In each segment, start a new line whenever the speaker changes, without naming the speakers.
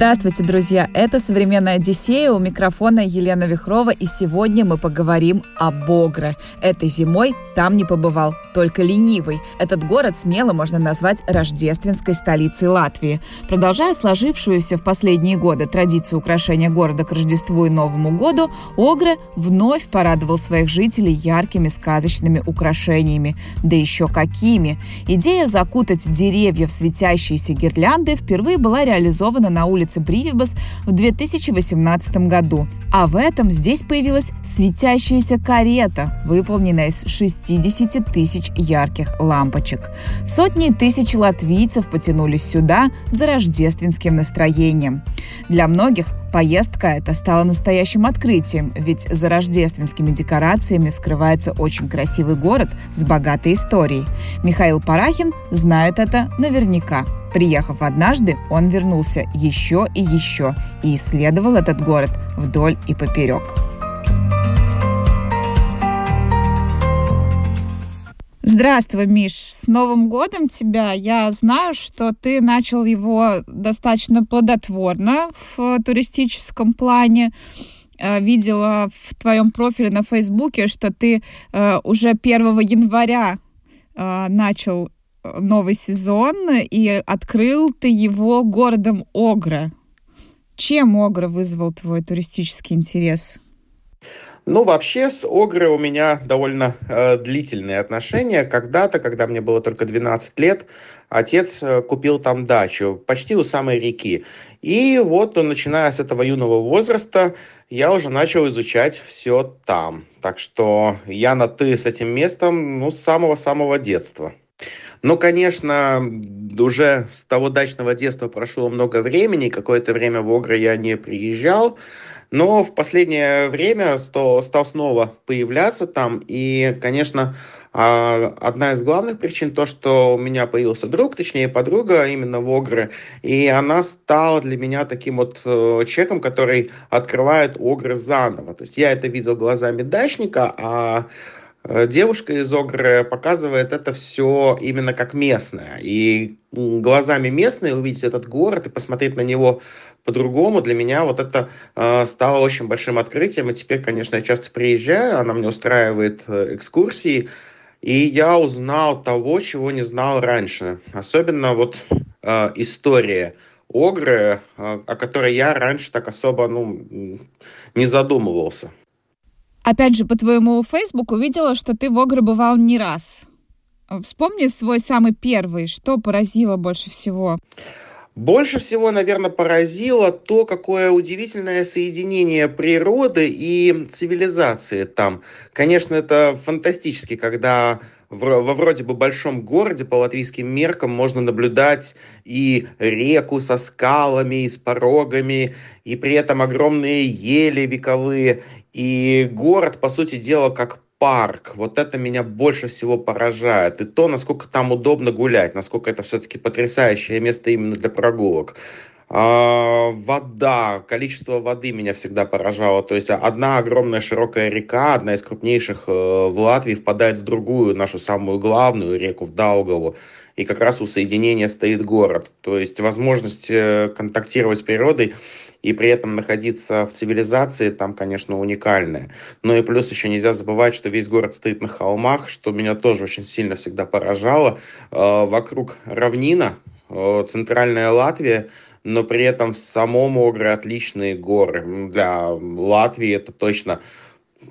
Здравствуйте, друзья! Это «Современная Одиссея» у микрофона Елена Вихрова, и сегодня мы поговорим о Богре. Этой зимой там не побывал только ленивый. Этот город смело можно назвать рождественской столицей Латвии. Продолжая сложившуюся в последние годы традицию украшения города к Рождеству и Новому году, Огре вновь порадовал своих жителей яркими сказочными украшениями. Да еще какими! Идея закутать деревья в светящиеся гирлянды впервые была реализована на улице Бривибас в 2018 году. А в этом здесь появилась светящаяся карета, выполненная из 60 тысяч тысяч ярких лампочек. Сотни тысяч латвийцев потянулись сюда за рождественским настроением. Для многих Поездка эта стала настоящим открытием, ведь за рождественскими декорациями скрывается очень красивый город с богатой историей. Михаил Парахин знает это наверняка. Приехав однажды, он вернулся еще и еще и исследовал этот город вдоль и поперек. Здравствуй, Миш, с Новым годом тебя. Я знаю, что ты начал его достаточно плодотворно в туристическом плане. Э, видела в твоем профиле на Фейсбуке, что ты э, уже 1 января э, начал новый сезон и открыл ты его городом Огра. Чем Огра вызвал твой туристический интерес?
Ну, вообще, с Огрой у меня довольно э, длительные отношения. Когда-то, когда мне было только 12 лет, отец э, купил там дачу, почти у самой реки. И вот, начиная с этого юного возраста, я уже начал изучать все там. Так что я на «ты» с этим местом, ну, с самого-самого детства. Ну, конечно, уже с того дачного детства прошло много времени, какое-то время в Огры я не приезжал, но в последнее время стал, стал снова появляться там. И, конечно, а, одна из главных причин то, что у меня появился друг, точнее подруга именно в Огры, и она стала для меня таким вот э, человеком, который открывает Огры заново. То есть я это видел глазами дачника, а девушка из Огры показывает это все именно как местное. И глазами местные увидеть этот город и посмотреть на него по-другому, для меня вот это э, стало очень большим открытием. И теперь, конечно, я часто приезжаю, она мне устраивает э, экскурсии, и я узнал того, чего не знал раньше. Особенно вот э, история Огры, э, о которой я раньше так особо ну, не задумывался.
Опять же, по твоему Фейсбуку видела, что ты в Огре бывал не раз. Вспомни свой самый первый. Что поразило больше всего?
Больше всего, наверное, поразило то, какое удивительное соединение природы и цивилизации там. Конечно, это фантастически, когда во вроде бы большом городе по латвийским меркам можно наблюдать и реку со скалами, и с порогами, и при этом огромные ели вековые, и город, по сути дела, как парк. Вот это меня больше всего поражает. И то, насколько там удобно гулять, насколько это все-таки потрясающее место именно для прогулок. А, вода, количество воды меня всегда поражало. То есть одна огромная широкая река, одна из крупнейших э, в Латвии, впадает в другую, нашу самую главную реку, в Даугаву. И как раз у соединения стоит город. То есть возможность э, контактировать с природой и при этом находиться в цивилизации там, конечно, уникальная. Но и плюс еще нельзя забывать, что весь город стоит на холмах, что меня тоже очень сильно всегда поражало. Э, вокруг равнина, э, центральная Латвия, но при этом в самом Огре отличные горы. Для Латвии это точно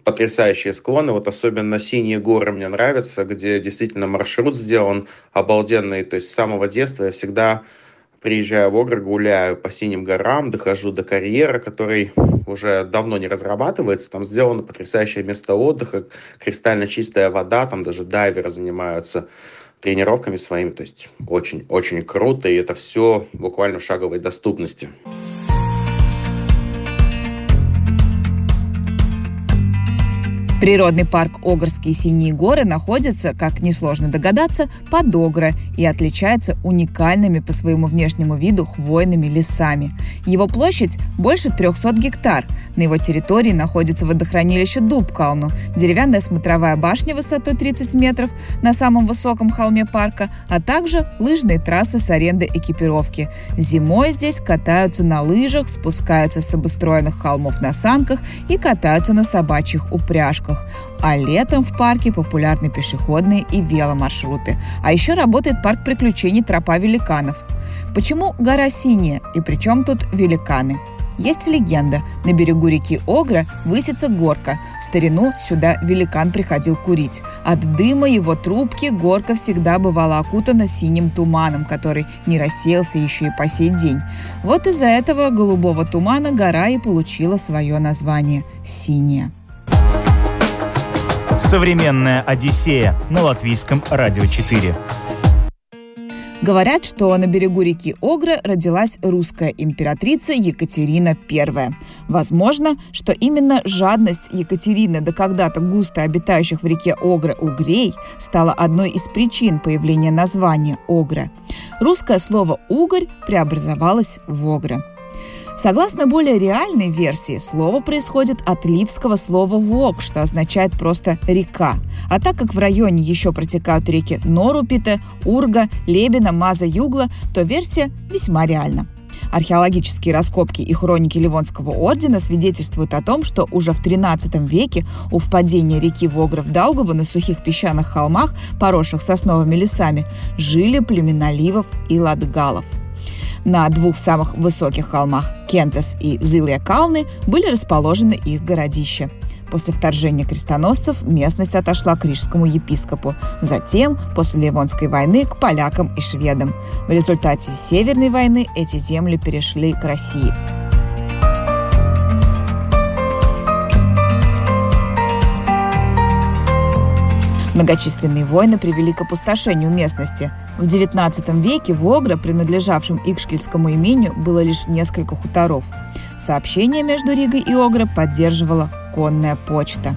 потрясающие склоны. Вот особенно синие горы мне нравятся, где действительно маршрут сделан обалденный. То есть с самого детства я всегда приезжаю в Огр, гуляю по синим горам, дохожу до карьера, который уже давно не разрабатывается. Там сделано потрясающее место отдыха, кристально чистая вода, там даже дайверы занимаются тренировками своими. То есть очень-очень круто, и это все буквально в шаговой доступности.
Природный парк Огрские Синие горы находится, как несложно догадаться, под Огра и отличается уникальными по своему внешнему виду хвойными лесами. Его площадь больше 300 гектар. На его территории находится водохранилище Дубкалну, деревянная смотровая башня высотой 30 метров на самом высоком холме парка, а также лыжные трассы с арендой экипировки. Зимой здесь катаются на лыжах, спускаются с обустроенных холмов на санках и катаются на собачьих упряжках парках, а летом в парке популярны пешеходные и веломаршруты. А еще работает парк приключений «Тропа великанов». Почему гора синяя и при чем тут великаны? Есть легенда. На берегу реки Огра высится горка. В старину сюда великан приходил курить. От дыма его трубки горка всегда бывала окутана синим туманом, который не рассеялся еще и по сей день. Вот из-за этого голубого тумана гора и получила свое название – «Синяя».
Современная Одиссея на латвийском радио 4.
Говорят, что на берегу реки Огра родилась русская императрица Екатерина I. Возможно, что именно жадность Екатерины до когда-то густо обитающих в реке Огра угрей стала одной из причин появления названия Огра. Русское слово «угорь» преобразовалось в «огра». Согласно более реальной версии, слово происходит от ливского слова «вок», что означает просто «река». А так как в районе еще протекают реки Норупите, Урга, Лебена, Маза, Югла, то версия весьма реальна. Археологические раскопки и хроники Ливонского ордена свидетельствуют о том, что уже в XIII веке у впадения реки Вогра в Даугаву на сухих песчаных холмах, поросших сосновыми лесами, жили племена ливов и латгалов – на двух самых высоких холмах Кентес и Зилия Калны были расположены их городища. После вторжения крестоносцев местность отошла к рижскому епископу, затем, после Ливонской войны, к полякам и шведам. В результате Северной войны эти земли перешли к России. Многочисленные войны привели к опустошению местности. В XIX веке в Огре, принадлежавшем Икшкельскому имению, было лишь несколько хуторов. Сообщение между Ригой и Огре поддерживала конная почта.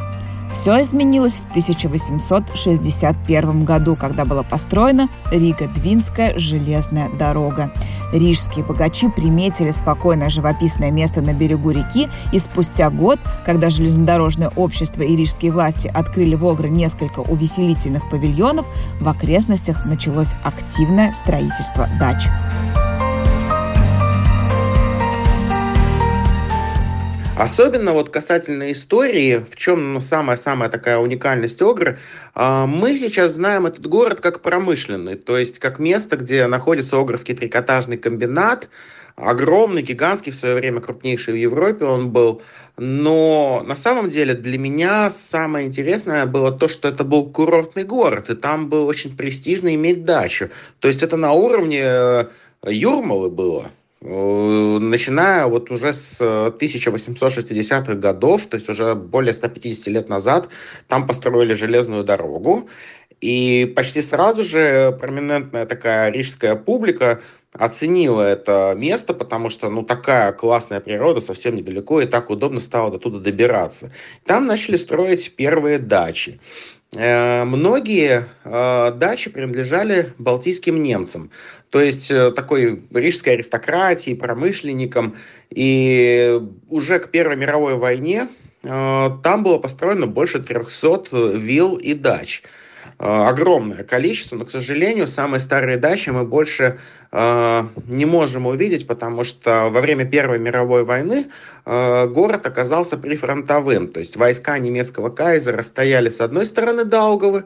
Все изменилось в 1861 году, когда была построена Рига-Двинская железная дорога. Рижские богачи приметили спокойное живописное место на берегу реки, и спустя год, когда железнодорожное общество и рижские власти открыли в Огре несколько увеселительных павильонов, в окрестностях началось активное строительство дач.
Особенно вот касательно истории, в чем ну, самая-самая такая уникальность Огры, а, мы сейчас знаем этот город как промышленный, то есть как место, где находится Огрский трикотажный комбинат, огромный, гигантский, в свое время крупнейший в Европе он был. Но на самом деле для меня самое интересное было то, что это был курортный город, и там было очень престижно иметь дачу. То есть это на уровне э, Юрмалы было. Э, начиная вот уже с 1860-х годов, то есть уже более 150 лет назад, там построили железную дорогу, и почти сразу же проминентная такая рижская публика оценила это место, потому что, ну, такая классная природа совсем недалеко, и так удобно стало до туда добираться. Там начали строить первые дачи. Э, многие э, дачи принадлежали балтийским немцам, то есть э, такой рижской аристократии, промышленникам. И уже к Первой мировой войне там было построено больше 300 вилл и дач – огромное количество, но, к сожалению, самые старые дачи мы больше э, не можем увидеть, потому что во время Первой мировой войны э, город оказался прифронтовым, то есть войска немецкого кайзера стояли с одной стороны Даугавы,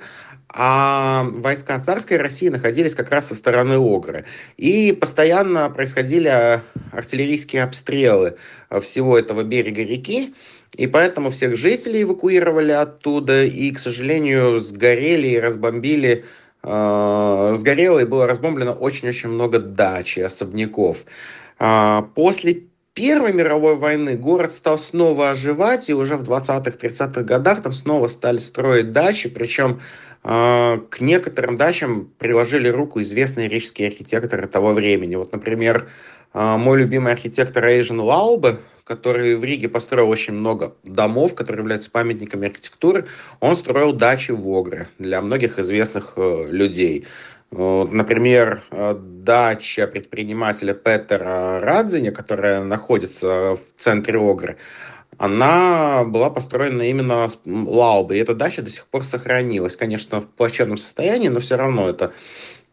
а войска царской России находились как раз со стороны Огры. И постоянно происходили артиллерийские обстрелы всего этого берега реки, и поэтому всех жителей эвакуировали оттуда, и, к сожалению, сгорели и разбомбили э, сгорело и было разбомблено очень-очень много дач и особняков. Э, после Первой мировой войны город стал снова оживать, и уже в 20-30-х годах там снова стали строить дачи, причем э, к некоторым дачам приложили руку известные рижские архитекторы того времени. Вот, например, э, мой любимый архитектор Эйжен Лаубе, который в Риге построил очень много домов, которые являются памятниками архитектуры, он строил дачи в Огре для многих известных э, людей. Например, э, дача предпринимателя Петера Радзиня, которая находится в центре Огры, она была построена именно с лаубой. И эта дача до сих пор сохранилась. Конечно, в плачевном состоянии, но все равно это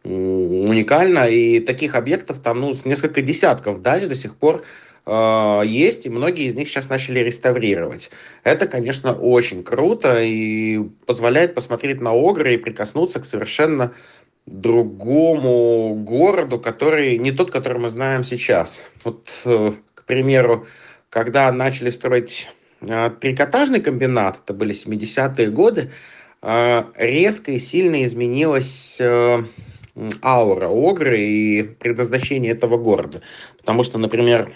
уникально. И таких объектов там ну, несколько десятков дач до сих пор э, есть, и многие из них сейчас начали реставрировать. Это, конечно, очень круто и позволяет посмотреть на Огры и прикоснуться к совершенно другому городу, который не тот, который мы знаем сейчас. Вот, э, к примеру, когда начали строить э, трикотажный комбинат, это были 70-е годы, э, резко и сильно изменилась аура Огры и предназначение этого города. Потому что, например,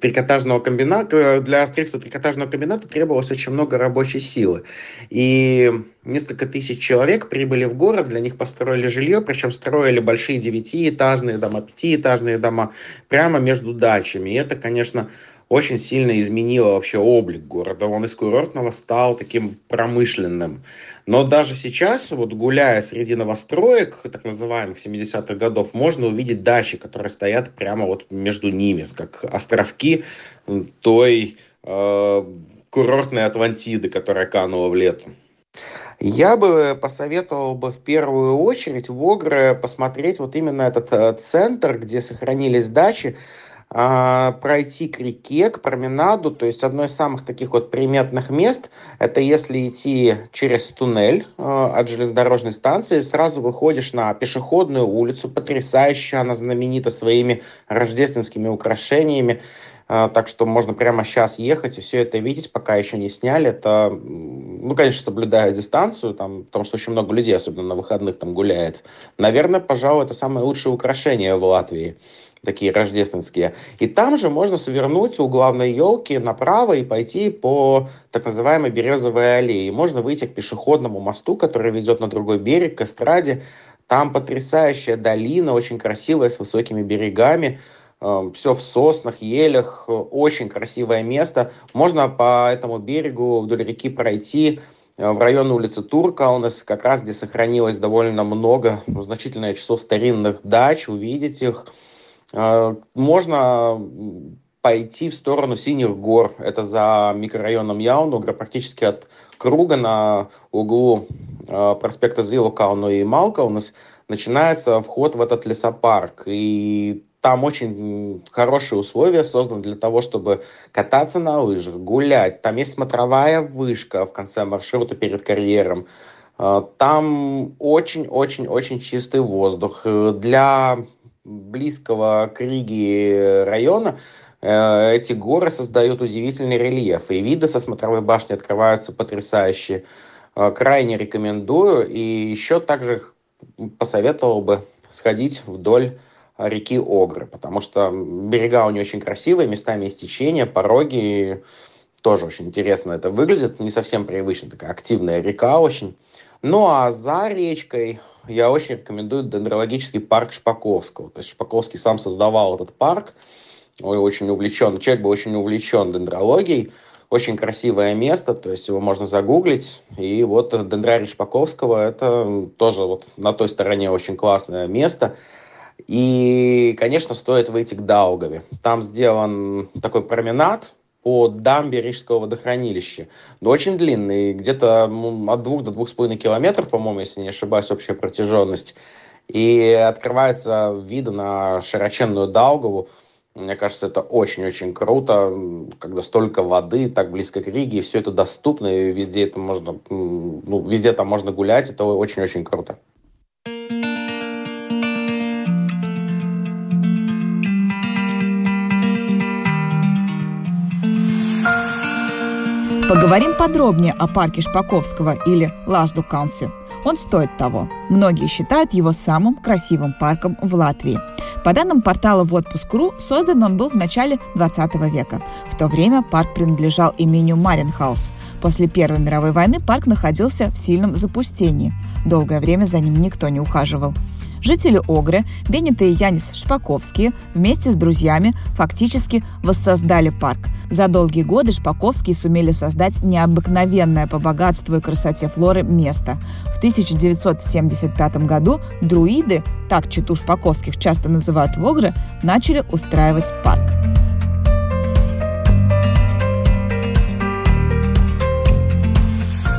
трикотажного комбината, для строительства трикотажного комбината требовалось очень много рабочей силы. И несколько тысяч человек прибыли в город, для них построили жилье, причем строили большие девятиэтажные дома, пятиэтажные дома прямо между дачами. И это, конечно, очень сильно изменило вообще облик города. Он из курортного стал таким промышленным. Но даже сейчас, вот гуляя среди новостроек, так называемых 70-х годов, можно увидеть дачи, которые стоят прямо вот между ними, как островки той э, курортной Атлантиды, которая канула в лету. Я бы посоветовал бы в первую очередь в Огре посмотреть вот именно этот э, центр, где сохранились дачи, пройти к реке, к променаду. То есть одно из самых таких вот приметных мест, это если идти через туннель а, от железнодорожной станции, сразу выходишь на пешеходную улицу, потрясающую, она знаменита своими рождественскими украшениями. А, так что можно прямо сейчас ехать и все это видеть, пока еще не сняли. Это, ну, конечно, соблюдая дистанцию, там, потому что очень много людей, особенно на выходных, там гуляет. Наверное, пожалуй, это самое лучшее украшение в Латвии такие рождественские. И там же можно свернуть у главной елки направо и пойти по так называемой Березовой аллее. Можно выйти к пешеходному мосту, который ведет на другой берег, к эстраде. Там потрясающая долина, очень красивая, с высокими берегами. Эм, Все в соснах, елях, очень красивое место. Можно по этому берегу вдоль реки пройти э, в район улицы Турка у нас как раз где сохранилось довольно много, ну, значительное число старинных дач, увидеть их. А, можно пойти в сторону Синих гор. Это за микрорайоном Яунугра, практически от круга на углу а, проспекта Зилукауну и Малкаунас начинается вход в этот лесопарк. И там очень хорошие условия созданы для того, чтобы кататься на лыжах, гулять. Там есть смотровая вышка в конце маршрута перед карьером. А, там очень-очень-очень чистый воздух. Для близкого к Риге района э, эти горы создают удивительный рельеф. И виды со смотровой башни открываются потрясающие. Э, крайне рекомендую. И еще также посоветовал бы сходить вдоль реки Огры, потому что берега у нее очень красивые, местами есть течение, пороги, тоже очень интересно это выглядит, не совсем привычно, такая активная река очень. Ну а за речкой я очень рекомендую дендрологический парк Шпаковского. То есть Шпаковский сам создавал этот парк, Ой, очень увлечен, человек был очень увлечен дендрологией, очень красивое место, то есть его можно загуглить. И вот дендрарий Шпаковского – это тоже вот на той стороне очень классное место. И, конечно, стоит выйти к Даугаве. Там сделан такой променад, по дамбе Рижского водохранилища. Но очень длинный, где-то от двух до двух с половиной километров, по-моему, если не ошибаюсь, общая протяженность. И открывается виды на широченную Даугаву. Мне кажется, это очень-очень круто, когда столько воды, так близко к Риге, и все это доступно, и везде это можно, ну, везде там можно гулять, это очень-очень круто.
Поговорим подробнее о парке Шпаковского или Лаждукансе. Он стоит того. Многие считают его самым красивым парком в Латвии. По данным портала в отпуск.ру, создан он был в начале 20 века. В то время парк принадлежал имению Маринхаус. После Первой мировой войны парк находился в сильном запустении. Долгое время за ним никто не ухаживал. Жители Огры, Беннета и Янис Шпаковские вместе с друзьями фактически воссоздали парк. За долгие годы Шпаковские сумели создать необыкновенное по богатству и красоте флоры место. В 1975 году друиды, так читу Шпаковских часто называют в Огры, начали устраивать парк.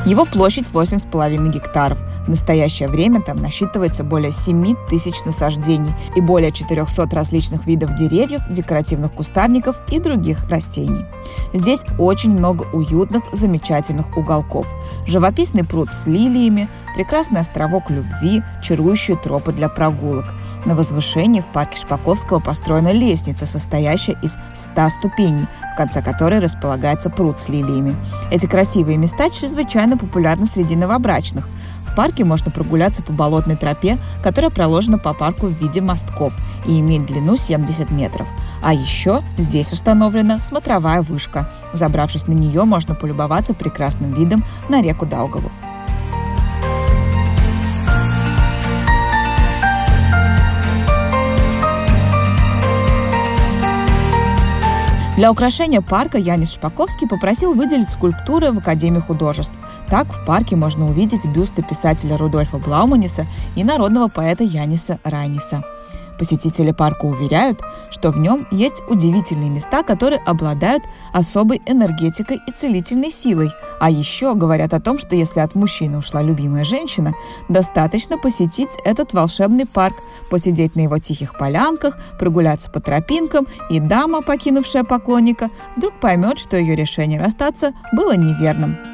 Его площадь 8,5 гектаров. В настоящее время там насчитывается более 7 тысяч насаждений и более 400 различных видов деревьев, декоративных кустарников и других растений. Здесь очень много уютных, замечательных уголков. Живописный пруд с лилиями, прекрасный островок любви, чарующие тропы для прогулок. На возвышении в парке Шпаковского построена лестница, состоящая из 100 ступеней, в конце которой располагается пруд с лилиями. Эти красивые места чрезвычайно популярны среди новобрачных. В парке можно прогуляться по болотной тропе, которая проложена по парку в виде мостков и имеет длину 70 метров. А еще здесь установлена смотровая вышка. Забравшись на нее, можно полюбоваться прекрасным видом на реку Даугаву. Для украшения парка Янис Шпаковский попросил выделить скульптуры в Академии художеств. Так в парке можно увидеть бюсты писателя Рудольфа Блауманиса и народного поэта Яниса Райниса. Посетители парка уверяют, что в нем есть удивительные места, которые обладают особой энергетикой и целительной силой. А еще говорят о том, что если от мужчины ушла любимая женщина, достаточно посетить этот волшебный парк, посидеть на его тихих полянках, прогуляться по тропинкам, и дама, покинувшая поклонника, вдруг поймет, что ее решение расстаться было неверным.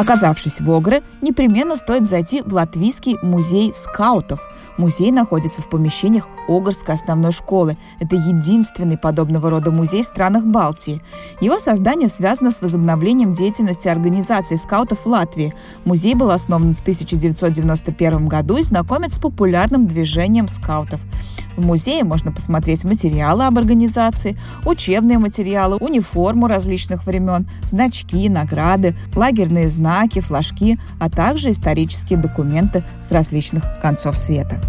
Оказавшись в Огре, непременно стоит зайти в Латвийский музей скаутов. Музей находится в помещениях Огрской основной школы. Это единственный подобного рода музей в странах Балтии. Его создание связано с возобновлением деятельности организации скаутов в Латвии. Музей был основан в 1991 году и знакомит с популярным движением скаутов. В музее можно посмотреть материалы об организации, учебные материалы, униформу различных времен, значки, награды, лагерные знаки, флажки, а также исторические документы с различных концов света.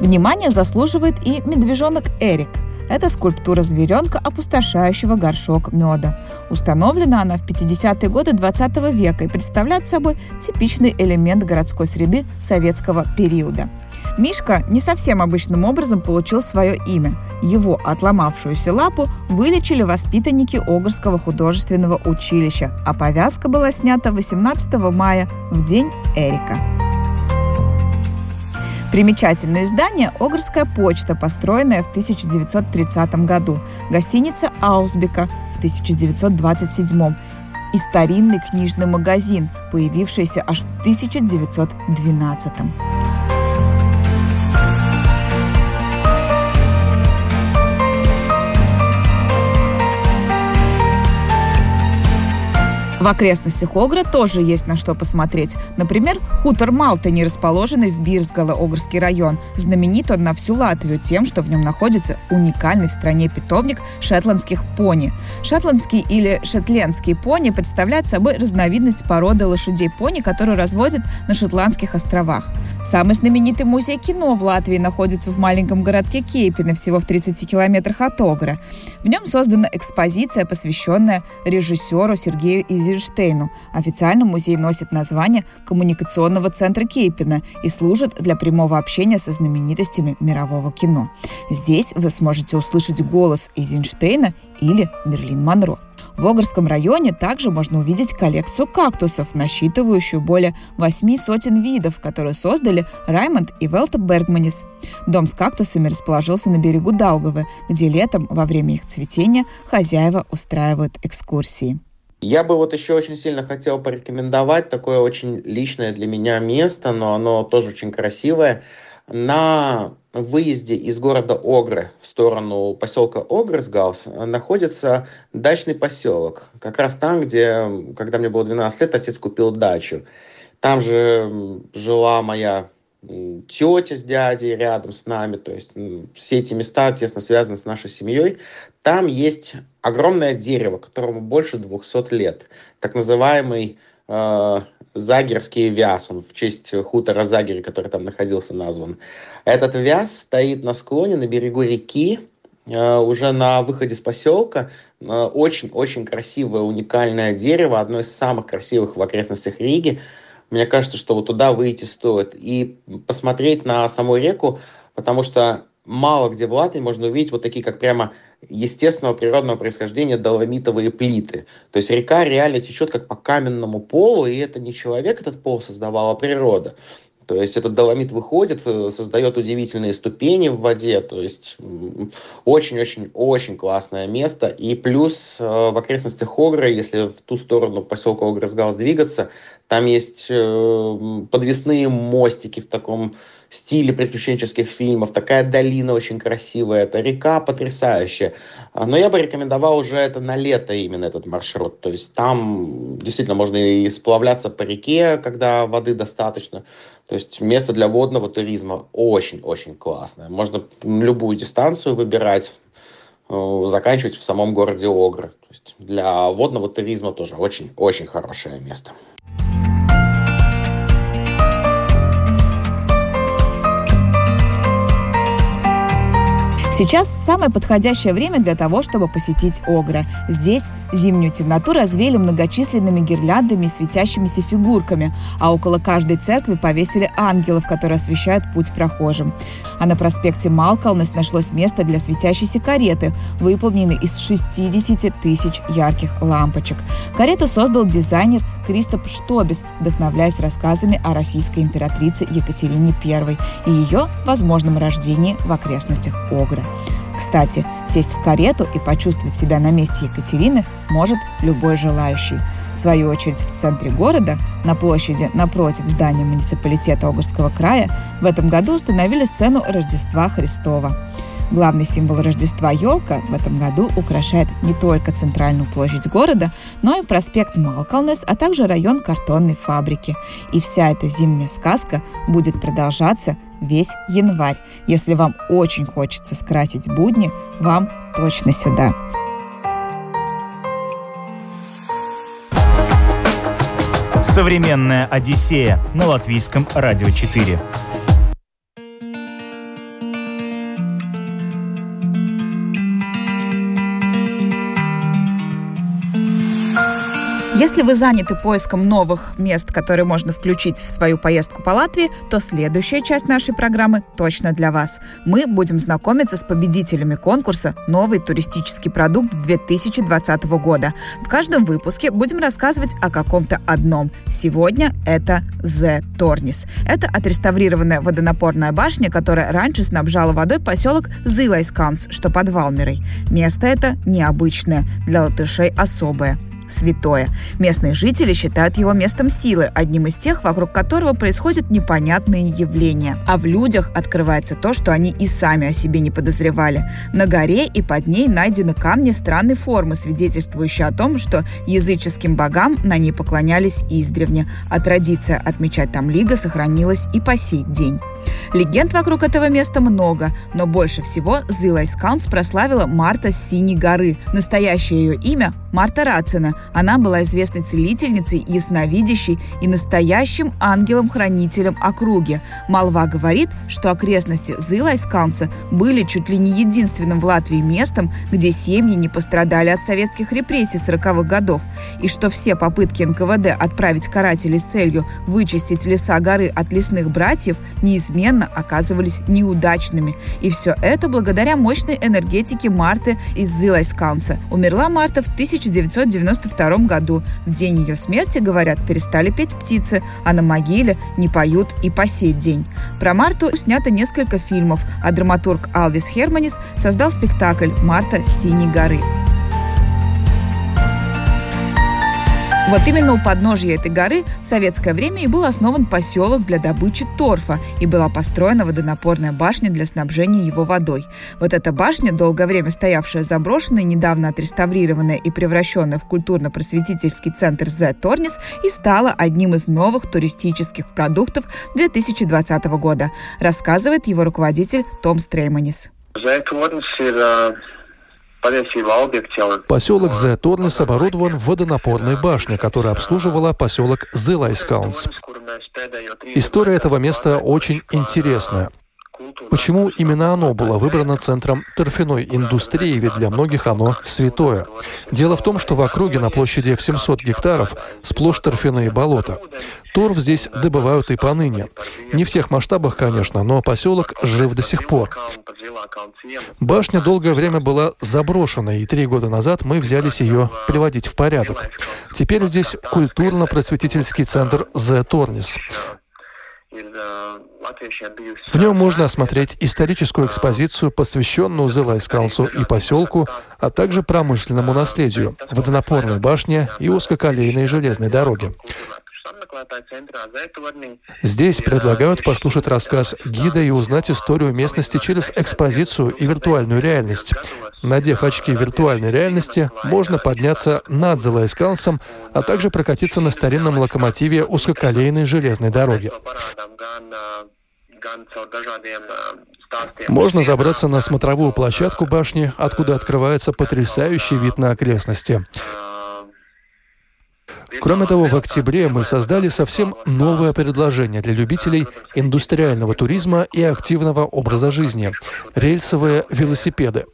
Внимание заслуживает и медвежонок Эрик. Это скульптура зверенка, опустошающего горшок меда. Установлена она в 50-е годы 20 века и представляет собой типичный элемент городской среды советского периода – Мишка не совсем обычным образом получил свое имя. Его отломавшуюся лапу вылечили воспитанники Огрского художественного училища, а повязка была снята 18 мая, в день Эрика. Примечательное здание – Огрская почта, построенная в 1930 году, гостиница «Аусбека» в 1927 и старинный книжный магазин, появившийся аж в 1912 В окрестностях Огра тоже есть на что посмотреть. Например, хутор Малтани, расположенный в Бирсгало, Огрский район. Знаменит он на всю Латвию тем, что в нем находится уникальный в стране питомник шетландских пони. Шотландский или шетлендский пони представляют собой разновидность породы лошадей-пони, которую разводят на Шотландских островах. Самый знаменитый музей кино в Латвии находится в маленьком городке Кейпине, всего в 30 километрах от Огра. В нем создана экспозиция, посвященная режиссеру Сергею Изи Эйзенштейну. Официально музей носит название коммуникационного центра Кейпина и служит для прямого общения со знаменитостями мирового кино. Здесь вы сможете услышать голос Эйзенштейна или Мерлин Монро. В Огрском районе также можно увидеть коллекцию кактусов, насчитывающую более восьми сотен видов, которые создали Раймонд и Велта Бергманис. Дом с кактусами расположился на берегу Даугавы, где летом, во время их цветения, хозяева устраивают экскурсии.
Я бы вот еще очень сильно хотел порекомендовать такое очень личное для меня место, но оно тоже очень красивое. на выезде из города Огры в сторону поселка Огрсгаус находится дачный поселок. Как раз там, где, когда мне было 12 лет, отец купил дачу. Там же жила моя тетя с дядей рядом с нами, то есть все эти места тесно связаны с нашей семьей. Там есть огромное дерево, которому больше 200 лет, так называемый э, Загерский вяз, он в честь хутора Загери, который там находился, назван. Этот вяз стоит на склоне, на берегу реки, э, уже на выходе с поселка. Очень-очень красивое, уникальное дерево, одно из самых красивых в окрестностях Риги. Мне кажется, что вот туда выйти стоит. И посмотреть на саму реку, потому что мало где в Латвии можно увидеть вот такие, как прямо естественного природного происхождения доломитовые плиты. То есть река реально течет как по каменному полу, и это не человек этот пол создавал, а природа. То есть этот доломит выходит, э, создает удивительные ступени в воде. То есть очень-очень-очень классное место. И плюс э, в окрестностях Огры, если в ту сторону поселка Огрсгаус двигаться, там есть э, подвесные мостики в таком стиле приключенческих фильмов. Такая долина очень красивая, это река потрясающая. А, но я бы рекомендовал уже это на лето именно этот маршрут. То есть там действительно можно и сплавляться по реке, когда воды достаточно. То есть место для водного туризма очень-очень классное. Можно любую дистанцию выбирать, э, заканчивать в самом городе Огры. То есть для водного туризма тоже очень-очень хорошее место.
Сейчас самое подходящее время для того, чтобы посетить Огра. Здесь зимнюю темноту развеяли многочисленными гирляндами и светящимися фигурками, а около каждой церкви повесили ангелов, которые освещают путь прохожим. А на проспекте Малкалнес нашлось место для светящейся кареты, выполненной из 60 тысяч ярких лампочек. Карету создал дизайнер Кристоп Штобис, вдохновляясь рассказами о российской императрице Екатерине I и ее возможном рождении в окрестностях Огра. Кстати, сесть в карету и почувствовать себя на месте Екатерины может любой желающий. В свою очередь, в центре города, на площади напротив здания муниципалитета Огрского края, в этом году установили сцену Рождества Христова. Главный символ Рождества елка в этом году украшает не только центральную площадь города, но и проспект Малкалнес, а также район картонной фабрики. И вся эта зимняя сказка будет продолжаться весь январь. Если вам очень хочется скрасить будни, вам точно сюда.
Современная Одиссея на латвийском радио 4.
Если вы заняты поиском новых мест, которые можно включить в свою поездку по Латвии, то следующая часть нашей программы точно для вас. Мы будем знакомиться с победителями конкурса «Новый туристический продукт 2020 года». В каждом выпуске будем рассказывать о каком-то одном. Сегодня это «The Tornis». Это отреставрированная водонапорная башня, которая раньше снабжала водой поселок Зилайсканс, что под Валмерой. Место это необычное, для латышей особое святое. Местные жители считают его местом силы, одним из тех, вокруг которого происходят непонятные явления. А в людях открывается то, что они и сами о себе не подозревали. На горе и под ней найдены камни странной формы, свидетельствующие о том, что языческим богам на ней поклонялись издревне, а традиция отмечать там Лига сохранилась и по сей день. Легенд вокруг этого места много, но больше всего Зилайсканс прославила Марта с Синей горы. Настоящее ее имя – Марта Рацина. Она была известной целительницей, ясновидящей и настоящим ангелом-хранителем округи. Молва говорит, что окрестности Зилайсканса были чуть ли не единственным в Латвии местом, где семьи не пострадали от советских репрессий 40-х годов, и что все попытки НКВД отправить карателей с целью вычистить леса горы от лесных братьев неизменно неизменно оказывались неудачными. И все это благодаря мощной энергетике Марты из Зилайсканца. Умерла Марта в 1992 году. В день ее смерти, говорят, перестали петь птицы, а на могиле не поют и по сей день. Про Марту снято несколько фильмов, а драматург Алвис Херманис создал спектакль «Марта с синей горы». Вот именно у подножья этой горы в советское время и был основан поселок для добычи торфа, и была построена водонапорная башня для снабжения его водой. Вот эта башня, долгое время стоявшая заброшенной, недавно отреставрированная и превращенная в культурно-просветительский центр «Зе Торнис», и стала одним из новых туристических продуктов 2020 года, рассказывает его руководитель Том Стрейманис.
Поселок Зе Торнес оборудован водонапорной башней, которая обслуживала поселок Зелайскаунс. История этого места очень интересная. Почему именно оно было выбрано центром торфяной индустрии, ведь для многих оно святое? Дело в том, что в округе на площади в 700 гектаров сплошь торфяные болота. Торф здесь добывают и поныне. Не всех масштабах, конечно, но поселок жив до сих пор. Башня долгое время была заброшена, и три года назад мы взялись ее приводить в порядок. Теперь здесь культурно-просветительский центр «The Торнис». В нем можно осмотреть историческую экспозицию, посвященную Зелайскаунсу и поселку, а также промышленному наследию, водонапорной башне и узкоколейной железной дороге. Здесь предлагают послушать рассказ гида и узнать историю местности через экспозицию и виртуальную реальность. Надев очки виртуальной реальности, можно подняться над Зелайскалсом, а также прокатиться на старинном локомотиве узкоколейной железной дороги. Можно забраться на смотровую площадку башни, откуда открывается потрясающий вид на окрестности. Кроме того, в октябре мы создали совсем новое предложение для любителей индустриального туризма и активного образа жизни – рельсовые велосипеды.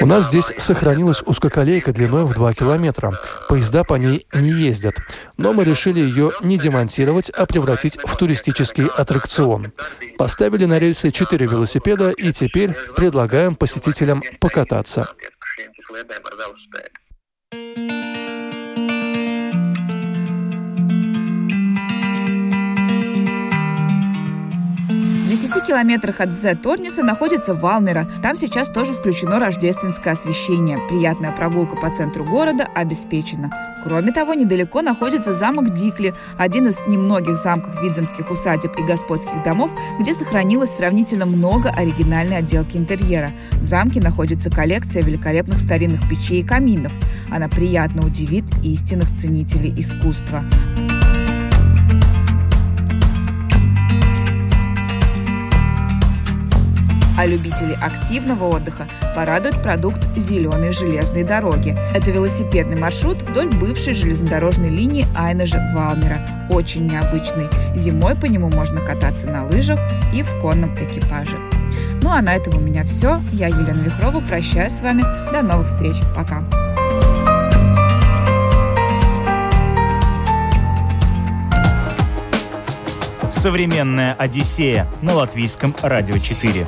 У нас здесь сохранилась узкоколейка длиной в 2 километра. Поезда по ней не ездят. Но мы решили ее не демонтировать, а превратить в туристический аттракцион. Поставили на рельсы 4 велосипеда и теперь предлагаем посетителям покататься.
10 километрах от Зе-Торниса находится Валмера. Там сейчас тоже включено рождественское освещение. Приятная прогулка по центру города обеспечена. Кроме того, недалеко находится замок Дикли, один из немногих замков видземских усадеб и господских домов, где сохранилось сравнительно много оригинальной отделки интерьера. В замке находится коллекция великолепных старинных печей и каминов. Она приятно удивит истинных ценителей искусства. А любителей активного отдыха порадует продукт зеленой железной дороги. Это велосипедный маршрут вдоль бывшей железнодорожной линии Айнежа-Валмера. Очень необычный. Зимой по нему можно кататься на лыжах и в конном экипаже. Ну а на этом у меня все. Я Елена Вихрова. Прощаюсь с вами. До новых встреч. Пока.
Современная Одиссея на латвийском радио 4.